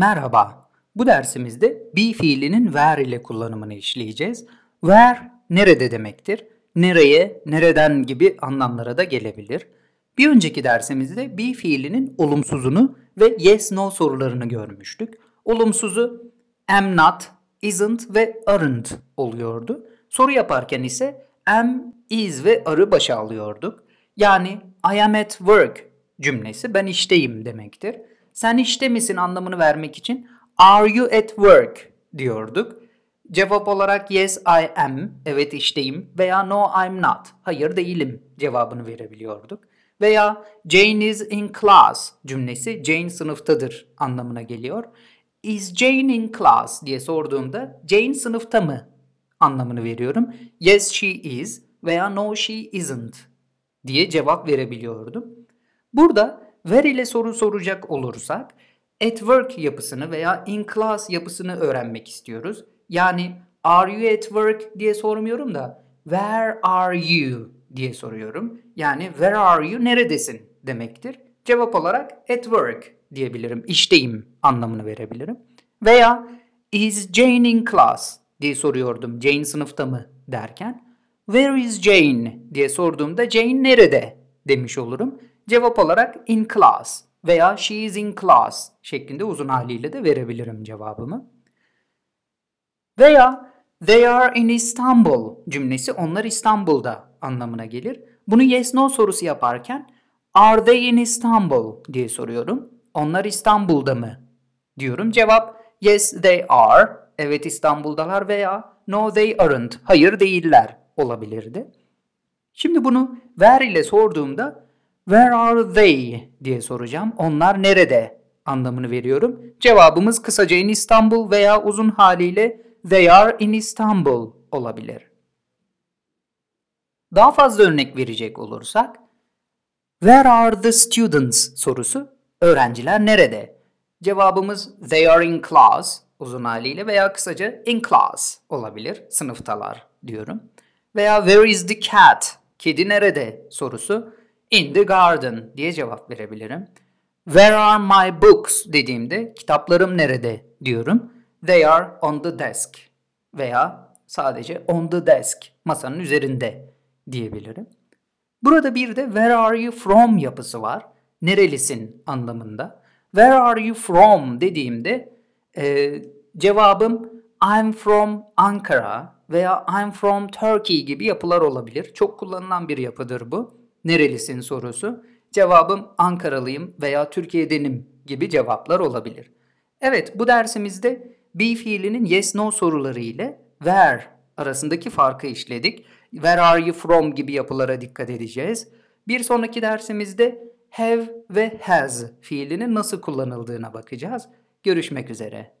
Merhaba. Bu dersimizde be fiilinin where ile kullanımını işleyeceğiz. Where nerede demektir? Nereye, nereden gibi anlamlara da gelebilir. Bir önceki dersimizde be fiilinin olumsuzunu ve yes no sorularını görmüştük. Olumsuzu am not, isn't ve aren't oluyordu. Soru yaparken ise am, is ve are'ı başa alıyorduk. Yani I am at work cümlesi ben işteyim demektir. Sen işte misin anlamını vermek için are you at work diyorduk. Cevap olarak yes I am, evet işteyim veya no I'm not, hayır değilim cevabını verebiliyorduk. Veya Jane is in class cümlesi Jane sınıftadır anlamına geliyor. Is Jane in class diye sorduğumda Jane sınıfta mı anlamını veriyorum. Yes she is veya no she isn't diye cevap verebiliyordum. Burada where ile soru soracak olursak at work yapısını veya in class yapısını öğrenmek istiyoruz. Yani are you at work diye sormuyorum da where are you diye soruyorum. Yani where are you neredesin demektir. Cevap olarak at work diyebilirim. İşteyim anlamını verebilirim. Veya is Jane in class diye soruyordum. Jane sınıfta mı derken. Where is Jane diye sorduğumda Jane nerede demiş olurum. Cevap olarak in class veya she is in class şeklinde uzun haliyle de verebilirim cevabımı. Veya they are in Istanbul cümlesi onlar İstanbul'da anlamına gelir. Bunu yes no sorusu yaparken are they in Istanbul diye soruyorum. Onlar İstanbul'da mı diyorum. Cevap yes they are. Evet İstanbul'dalar veya no they aren't. Hayır değiller olabilirdi. Şimdi bunu where ile sorduğumda where are they diye soracağım. Onlar nerede anlamını veriyorum. Cevabımız kısaca in İstanbul veya uzun haliyle they are in Istanbul olabilir. Daha fazla örnek verecek olursak where are the students sorusu öğrenciler nerede? Cevabımız they are in class uzun haliyle veya kısaca in class olabilir. Sınıftalar diyorum. Veya where is the cat? Kedi nerede sorusu in the garden diye cevap verebilirim. Where are my books dediğimde kitaplarım nerede diyorum. They are on the desk veya sadece on the desk masanın üzerinde diyebilirim. Burada bir de where are you from yapısı var. Nerelisin anlamında. Where are you from dediğimde e, cevabım I'm from Ankara veya I'm from Turkey gibi yapılar olabilir. Çok kullanılan bir yapıdır bu. Nerelisin sorusu. Cevabım Ankaralıyım veya Türkiye'denim gibi cevaplar olabilir. Evet bu dersimizde be fiilinin yes no soruları ile where arasındaki farkı işledik. Where are you from gibi yapılara dikkat edeceğiz. Bir sonraki dersimizde have ve has fiilinin nasıl kullanıldığına bakacağız. Görüşmek üzere.